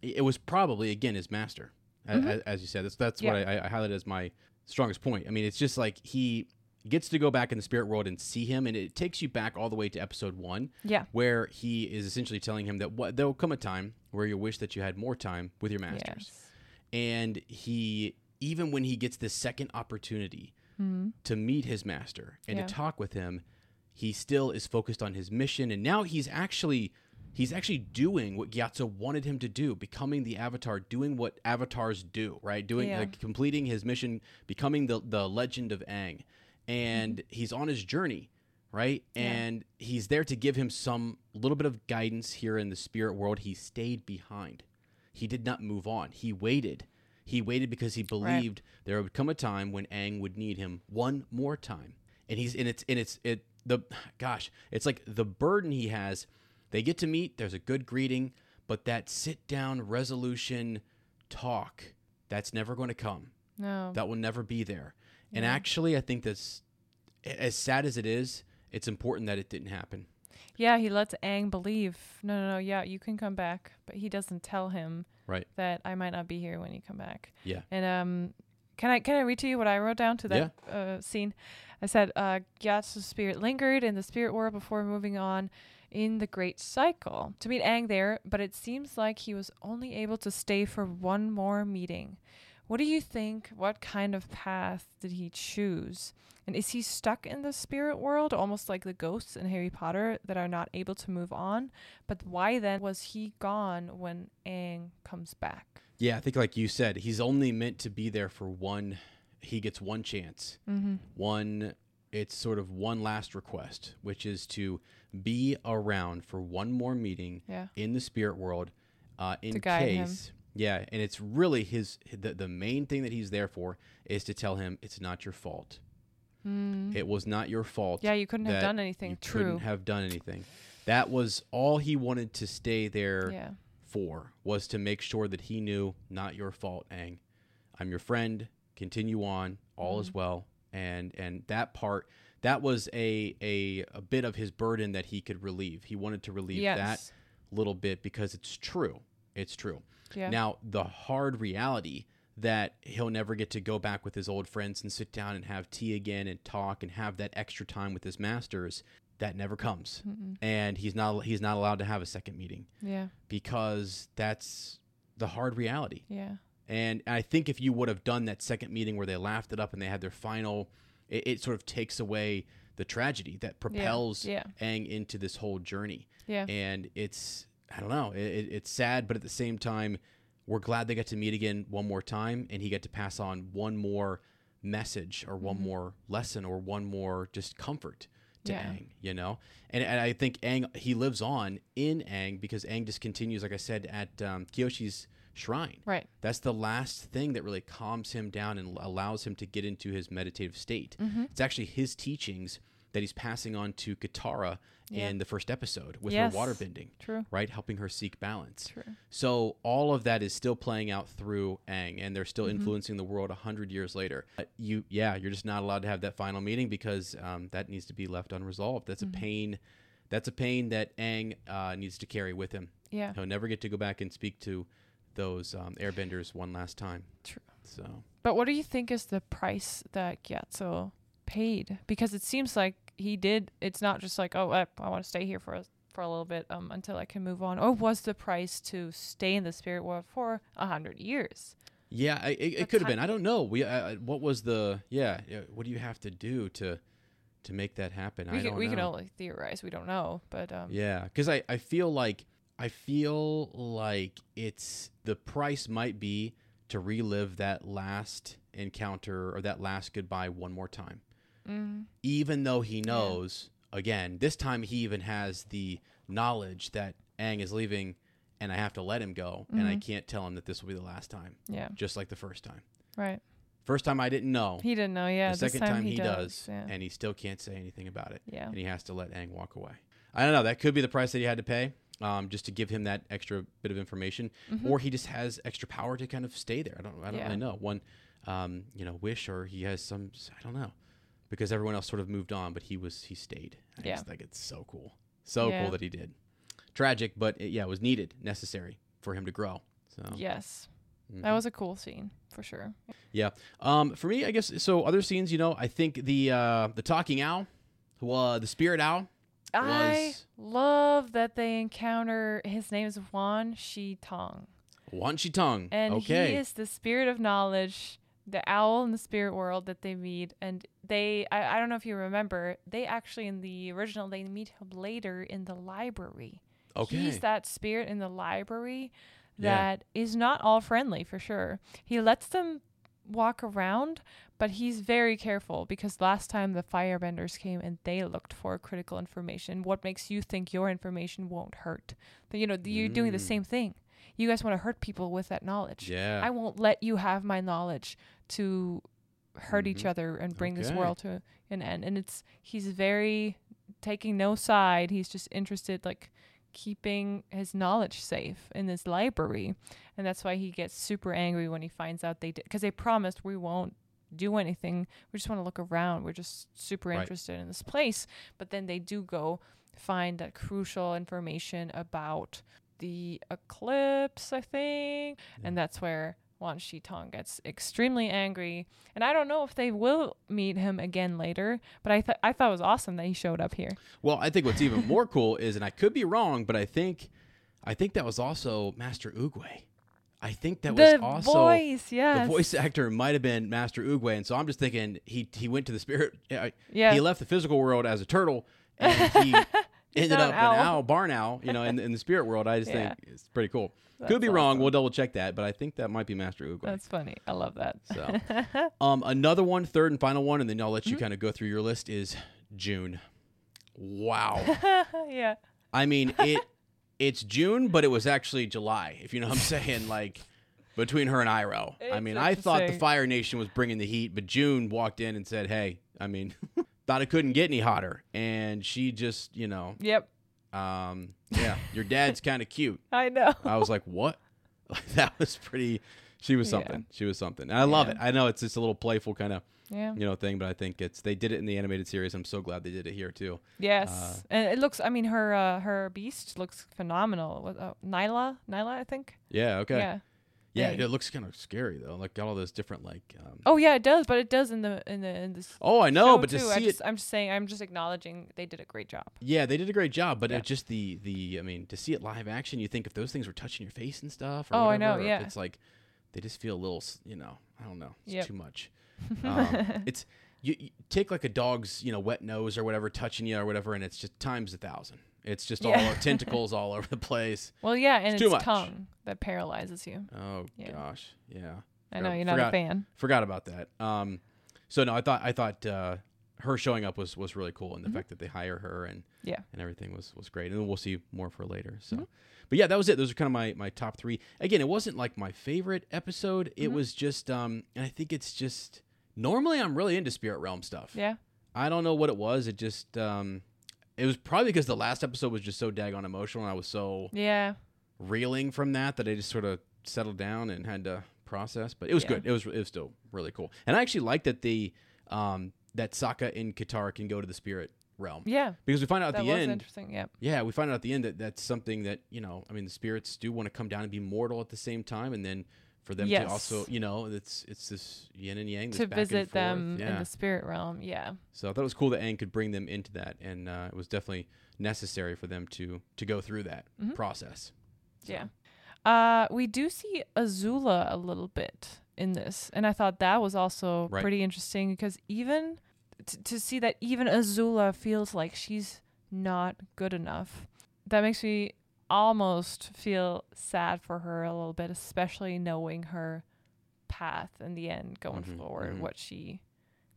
it was probably again his master, a- Mhm. a- as you said. That's that's Yeah. what I, I highlighted as my strongest point. I mean, it's just like he gets to go back in the spirit world and see him, and it takes you back all the way to episode one, Yeah. where he is essentially telling him that what there'll come a time where you wish that you had more time with your masters, Yes. and he even when he gets this second opportunity hmm. to meet his master and Yeah. to talk with him he still is focused on his mission and now he's actually he's actually doing what Gyatso wanted him to do becoming the avatar doing what avatars do right doing Yeah. like completing his mission becoming the the legend of Aang and he's on his journey right Mm-hmm. Yeah. and he's there to give him some little bit of guidance here in the spirit world he stayed behind he did not move on he waited he waited because he believed there would come a time when Aang would need him one more time. And he's and it's and it's it the gosh, it's like the burden he has. They get to meet, there's a good greeting, but that sit down resolution talk, that's never going to come. No. That will never be there. And actually I think that's as sad as it is, it's important that it didn't happen. Yeah, he lets Aang believe, no, no, no, yeah, you can come back, but he doesn't tell him Right. that I might not be here when you come back. Yeah. And um, can I can I read to you what I wrote down to that uh, scene? I said, uh, Gyatso's spirit lingered in the spirit world before moving on in the Great Cycle to meet Aang there, but it seems like he was only able to stay for one more meeting. What do you think? What kind of path did he choose? And is he stuck in the spirit world, almost like the ghosts in Harry Potter that are not able to move on? But why then was he gone when Aang comes back? Yeah, I think like you said, he's only meant to be there for one. He gets one chance. Mm-hmm. One, it's sort of one last request, which is to be around for one more meeting Yeah. in the spirit world, uh, in guide him. Yeah, and it's really his the, the main thing that he's there for is to tell him it's not your fault. It was not your fault. Mm. Yeah, you couldn't have done anything. You True. couldn't have done anything. That was all he wanted to stay there Yeah. for was to make sure that he knew not your fault, Aang. I'm your friend. Continue on. All Mm-hmm. is well. And and that part that was a, a a bit of his burden that he could relieve. He wanted to relieve Yes. that little bit because it's true. It's true. Yeah. Now the hard reality that he'll never get to go back with his old friends and sit down and have tea again and talk and have that extra time with his masters that never comes and he's not he's not allowed to have a second meeting Yeah. because that's the hard reality. Yeah. And I think if you would have done that second meeting where they laughed it up and they had their final, it, it sort of takes away the tragedy that propels yeah. Aang into this whole journey. Yeah. And it's, I don't know, it, it, it's sad, but at the same time, we're glad they got to meet again one more time, and he got to pass on one more message or one more lesson or one more just comfort to Yeah. Aang, you know? And, and I think Aang, he lives on in Aang because Aang just continues, like I said, at um, Kyoshi's shrine. Right. That's the last thing that really calms him down and allows him to get into his meditative state. Mm-hmm. It's actually his teachings that he's passing on to Katara Yeah. in the first episode with Yes. her water bending, True. right? Helping her seek balance. True. So all of that is still playing out through Aang, and they're Mm-hmm. still influencing the world a hundred years later. But you, yeah, you're just not allowed to have that final meeting because um, that needs to be left unresolved. That's Mm-hmm. a pain. That's a pain that Aang uh, needs to carry with him. Yeah. He'll never get to go back and speak to those um, airbenders one last time. True. So But what do you think is the price that Gyatso paid? Because it seems like he did. It's not just like, oh, I, I want to stay here for a, for a little bit um, until I can move on. Or was the price to stay in the spirit world for a hundred years? yeah, I, it, it could have been. I don't know. We uh, what was the yeah? What do you have to do to to make that happen? We I can we know. can only theorize. We don't know. But um, Yeah, because I, I feel like I feel like it's the price might be to relive that last encounter or that last goodbye one more time. Mhm. Even though he knows, again, this time he even has the knowledge that Aang is leaving and I have to let him go and I can't tell him that this will be the last time, yeah, just like the first time. right. First time I didn't know. He didn't know. Yeah, the second time, he, he does, Yeah. and he still can't say anything about it yeah. and he has to let Aang walk away. I don't know. That could be the price that he had to pay, um, just to give him that extra bit of information, or he just has extra power to kind of stay there. I don't. I don't Mm-hmm. Yeah. really know. One, um, you know, wish, or he has some. I don't know, because everyone else sort of moved on, but he was he stayed. I Yeah. just think it's so cool, so Yeah. cool that he did. Tragic, but it, yeah, it was needed, necessary for him to grow. So Yes, mhm. that was a cool scene for sure. Yeah. Um, for me, I guess so. Other scenes, you know, I think the uh, the talking owl, uh, the spirit owl. I love that they encounter. His name is Wan Shi Tong. Wan Shi Tong. And okay. he is the spirit of knowledge, the owl in the spirit world that they meet. And they, I, I don't know if you remember, they actually, in the original, they meet him later in the library. Okay. He's that spirit in the library Yeah. that is not all friendly for sure. He lets them walk around, but he's very careful because last time the firebenders came and they looked for critical information. What makes you think your information won't hurt? That you know, you're doing the Mm. same thing. You guys want to hurt people with that knowledge. Yeah. I won't let you have my knowledge to hurt each Mhm. other and bring this world to an end. And it's he's very taking no side. He's just interested like keeping his knowledge safe in this library. And that's why he gets super angry when he finds out they did because they promised we won't do anything. We just want to look around. We're just super Right. interested in this place. But then they do go find that crucial information about the eclipse, I think. And that's where Wan Shi Tong gets extremely angry. And I don't know if they will meet him again later, but I, th- I thought it was awesome that he showed up here. Well, I think what's even [LAUGHS] more cool is, and I could be wrong, but I think, I think that was also Master Oogway. I think that was the also voice, yes. the voice actor might have been Master Oogway, and so I'm just thinking he he went to the spirit. uh, Yeah. He left the physical world as a turtle, and he [LAUGHS] ended up an an owl. owl, barn owl. You know, in, in the spirit world. I just Yeah. think it's pretty cool. That's could be wrong. We'll double check that, but I think that might be Master Oogway. That's funny. I love that. So, [LAUGHS] um, another one, third and final one, and then I'll let Mm-hmm. you kind of go through your list. Is June? Wow. [LAUGHS] yeah. I mean it. It's June, but it was actually July. If you know what I'm saying, like between her and Iroh. I mean, I thought the. Fire Nation was bringing the heat, but June walked in and said, "Hey, I mean, [LAUGHS] thought it couldn't get any hotter," and she just, you know, Yep. um, yeah, your dad's [LAUGHS] kind of cute. I know. I was like, what? [LAUGHS] that was pretty. She was Yeah. something. She was something. And I love Yeah. it. I know it's just a little playful kind of Yeah. you know thing, but I think it's they did it in the animated series. I'm so glad they did it here too. Yes. Uh, and it looks I mean her uh, her beast looks phenomenal. Uh, Nyla? Nyla, I think. Yeah. Okay. Yeah. Yeah. Dang. It looks kind of scary though. Like got all those different like. Um, Oh yeah, it does, but it does in the in the in this oh, I know, but to too. I see just, it. I'm just saying I'm just acknowledging they did a great job. Yeah, they did a great job, but Yeah. it just the the I mean to see it live action, you think if those things were touching your face and stuff. Or Oh, I whatever, know, yeah. It's like they just feel a little, you know, I don't know, it's Yep. too much. [LAUGHS] Um, it's you, you take like a dog's you know wet nose or whatever touching you or whatever, and it's just times a thousand. It's just Yeah. all [LAUGHS] tentacles all over the place. Well, yeah, and It's it's, tongue that paralyzes you. Oh Yeah. gosh, yeah. I know you're not a fan. Forgot about that. Um, so no, I thought I thought uh, her showing up was was really cool, Mm-hmm. and the fact that they hire her and Yeah. and everything was was great. And then we'll see more for later. So, Mm-hmm. but yeah, that was it. Those are kind of my my top three. Again, it wasn't like my favorite episode. It Mm-hmm. was just, um, and I think it's just normally I'm really into spirit realm stuff. Yeah. I don't know what it was. It just, um, it was probably because the last episode was just so daggone emotional, and I was so Yeah. reeling from that that I just sort of settled down and had to process. But it was Yeah. good. It was it was still really cool, and I actually like that the um, that Sokka and Katara can go to the spirit realm Yeah. because we find out at That the was end. interesting. Yeah. Yeah, we find out at the end that that's something that you know. I mean, the spirits do want to come down and be mortal at the same time, and then for them Yes. to also, you know, it's it's this yin and yang. This To back and visit them Yeah. in the spirit realm. Yeah. So I thought it was cool that Aang could bring them into that, and uh, it was definitely necessary for them to to go through that Mm-hmm. process. So, Yeah. Uh, we do see Azula a little bit in this, and I thought that was also Right. pretty interesting because even t- to see that even Azula feels like she's not good enough, that makes me almost feel sad for her a little bit, especially knowing her path in the end going Mhm, forward, mhm. what she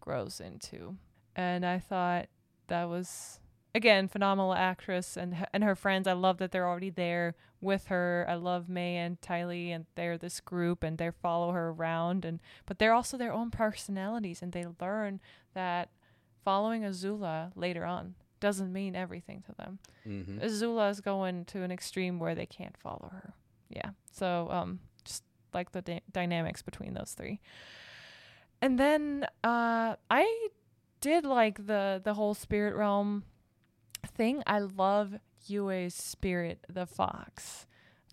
grows into. And I thought that was again phenomenal actress and and her friends. I love that they're already there with her. I love Mai and Ty Lee and they're this group and they follow her around and but they're also their own personalities and they learn that following Azula later on doesn't mean everything to them. mhm. Azula is going to an extreme where they can't follow her. Yeah. So um just like the dy- dynamics between those three. And then uh I did like the the whole spirit realm thing. I love Yue's spirit, the fox.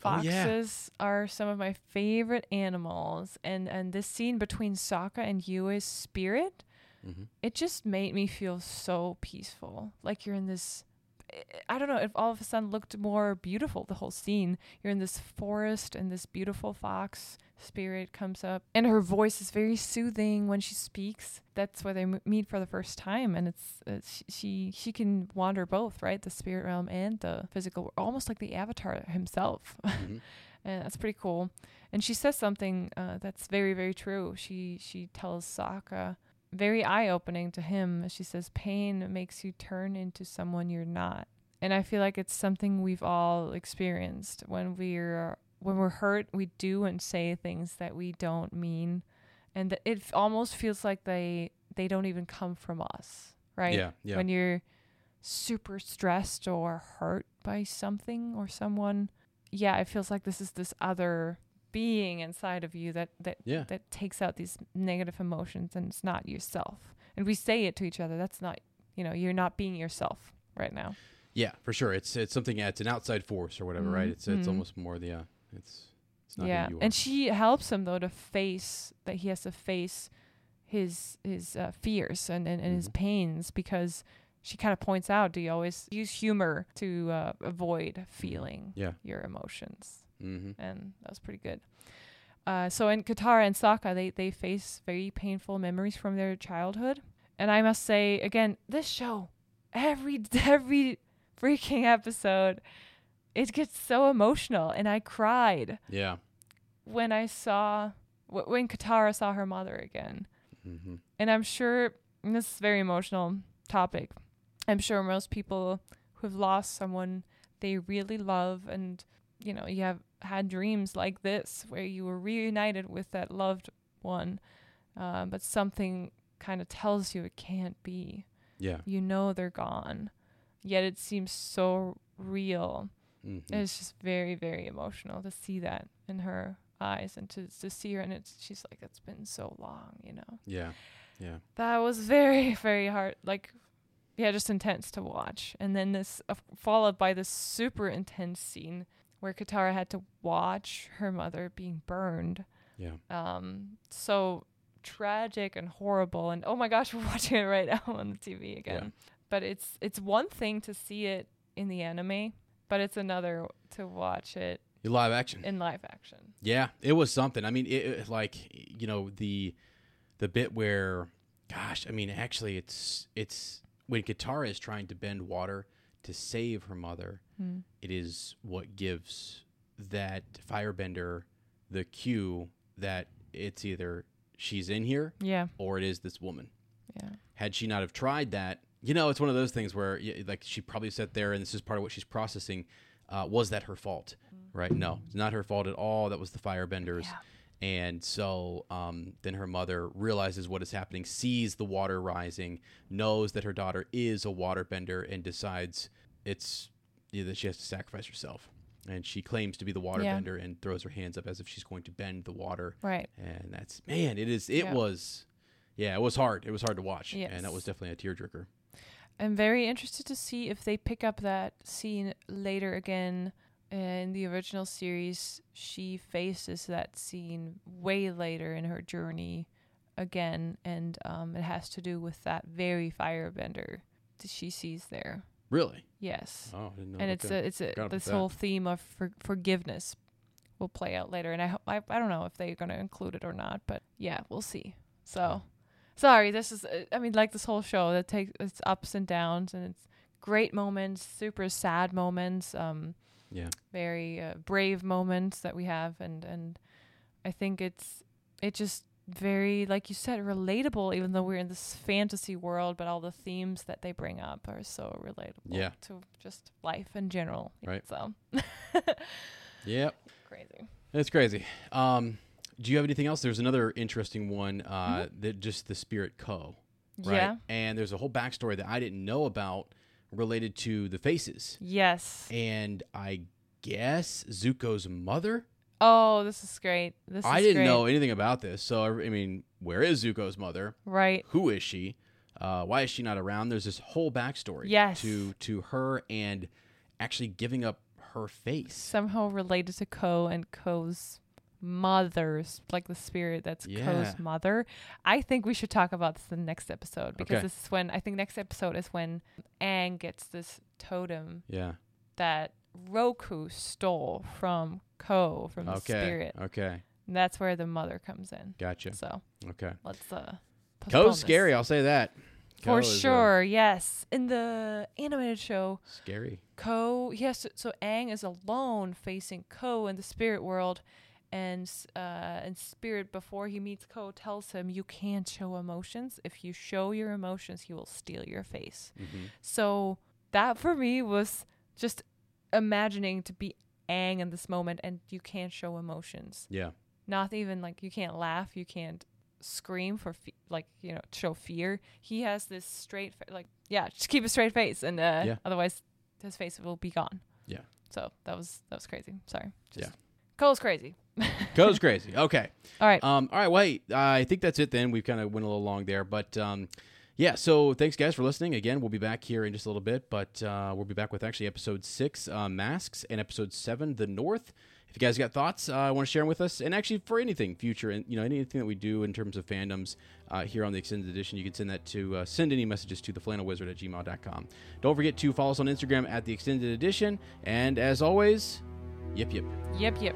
Oh, yeah. Foxes are some of my favorite animals and and this scene between Sokka and Yue's spirit Mhm. it just made me feel so peaceful. Like you're in this I don't know, it all of a sudden looked more beautiful the whole scene. You're in this forest and this beautiful fox spirit comes up and her voice is very soothing when she speaks. That's where they m- meet for the first time and it's, it's she she can wander both, right? The spirit realm and the physical almost like the avatar himself. Mhm. [LAUGHS] and that's pretty cool. And she says something uh, that's very, very true. She she tells Sokka, very eye opening to him. She says, "Pain makes you turn into someone you're not." And I feel like it's something we've all experienced when we're when we're hurt. We do and say things that we don't mean, and that it f- almost feels like they they don't even come from us, right? Yeah, yeah. When you're super stressed or hurt by something or someone, yeah, it feels like this is this other being inside of you that that Yeah. that takes out these negative emotions and it's not yourself. And we say it to each other. That's not, you know, you're not being yourself right now. Yeah, for sure. It's it's something. Yeah, it's an outside force or whatever, right? It's it's Mhm. almost more the. Uh, it's it's not yeah. who you are. And she helps him though to face that he has to face his his uh, fears and and, and his Mhm. pains because she kind of points out do you always use humor to uh, avoid feeling yeah. your emotions Mm-hmm. and that was pretty good. Uh, so in Katara and Sokka, they they face very painful memories from their childhood, and I must say again, this show, every [LAUGHS] every freaking episode, it gets so emotional, and I cried Yeah. when I saw wh- when Katara saw her mother again, Mm-hmm. and I'm sure and this is a very emotional topic. I'm sure most people who've lost someone they really love and you know, you have had dreams like this where you were reunited with that loved one, uh, but something kind of tells you it can't be. Yeah. You know they're gone, yet it seems so real. Mm-hmm. It's just very, very emotional to see that in her eyes and to to see her, and it's she's like, it's been so long, you know Yeah. Yeah. that was very [LAUGHS] very hard like yeah just intense to watch and then this uh, followed by this super intense scene where katara had to watch her mother being burned Yeah. um so tragic and horrible and oh my gosh [LAUGHS] we're watching it right now on the tv again but it's it's one thing to see it in the anime but it's another to watch it in Live action. in live action Yeah, it was something. I mean, it, it like you know the the bit where, gosh, I mean, actually, it's it's when Katara is trying to bend water to save her mother, it is what gives that firebender the cue that it's either she's in here Yeah. or it is this woman. Yeah. Had she not have tried that, you know, it's one of those things where like she probably sat there and this is part of what she's processing. Uh, was that her fault? Right? No, it's not her fault at all. That was the firebender's. And so um, then her mother realizes what is happening, sees the water rising, knows that her daughter is a waterbender, and decides it's yeah, that she has to sacrifice herself. And she claims to be the waterbender and throws her hands up as if she's going to bend the water. Right. And that's man, it is. It Yeah. was, yeah, it was hard. It was hard to watch, and that was definitely a tearjerker. I'm very interested to see if they pick up that scene later again. In the original series, she faces that scene way later in her journey again, and um, it has to do with that very firebender that she sees there. Really? Yes, Oh, I didn't know. and it's a it's a this that. whole theme of for, forgiveness will play out later, and I, ho- I I don't know if they're gonna include it or not, but yeah, we'll see. So, sorry, this is uh, I mean like this whole show that takes it's ups and downs, and it's great moments, super sad moments, um, yeah. very uh, brave moments that we have, and and I think it's it just very like you said relatable even though we're in this fantasy world but all the themes that they bring up are so relatable Yeah. to just life in general Right. [LAUGHS] so Yep. crazy it's crazy. Um, do you have anything else? There's another interesting one. Uh, that just the spirit Ko. Right? Mm-hmm. yeah And there's a whole backstory that I didn't know about related to the faces. yes And I guess Zuko's mother. oh this is great this I is didn't great. know anything about this. So I mean, where is Zuko's mother? right Who is she? Uh, why is she not around? There's this whole backstory Yes. to to her and actually giving up her face. somehow related to Ko and Ko's mother's like the spirit that's Yeah. Ko's mother. I think we should talk about this in the next episode because Okay. this is when I think next episode is when Aang gets this totem Yeah. that Roku stole from Ko from the spirit. Okay. And that's where the mother comes in. Gotcha. So Okay. let's uh this. scary. I'll say that. Ko For uh, sure, yes. In the animated show, scary. Ko, yes. so Aang is alone facing Ko in the spirit world, and uh, and spirit before he meets Ko tells him you can't show emotions. If you show your emotions, he will steal your face. Mhm. So that for me was just imagining to be Aang in this moment, and you can't show emotions. Yeah. Not even like you can't laugh, you can't scream for fe- like you know show fear. He has this straight fa- like yeah, just keep a straight face, and uh, Yeah. otherwise his face will be gone. Yeah. So that was that was crazy. Sorry. Just, Yeah. Ko's crazy. [LAUGHS] Ko's crazy. Okay. All right. Um, all right. Wait. Uh, I think that's it then. We've kind of went a little long there, but um, yeah. So thanks guys for listening. Again, we'll be back here in just a little bit, but uh, we'll be back with actually episode six, uh, masks, and episode seven, the North. If you guys got thoughts, uh, want to share them with us, and actually for anything future, and you know anything that we do in terms of fandoms uh, here on the extended edition, you can send that to uh, send any messages to theflannelwizard at gmail.com. Don't forget to follow us on Instagram at the extended edition, and as always, yip yip. Yep. Yep.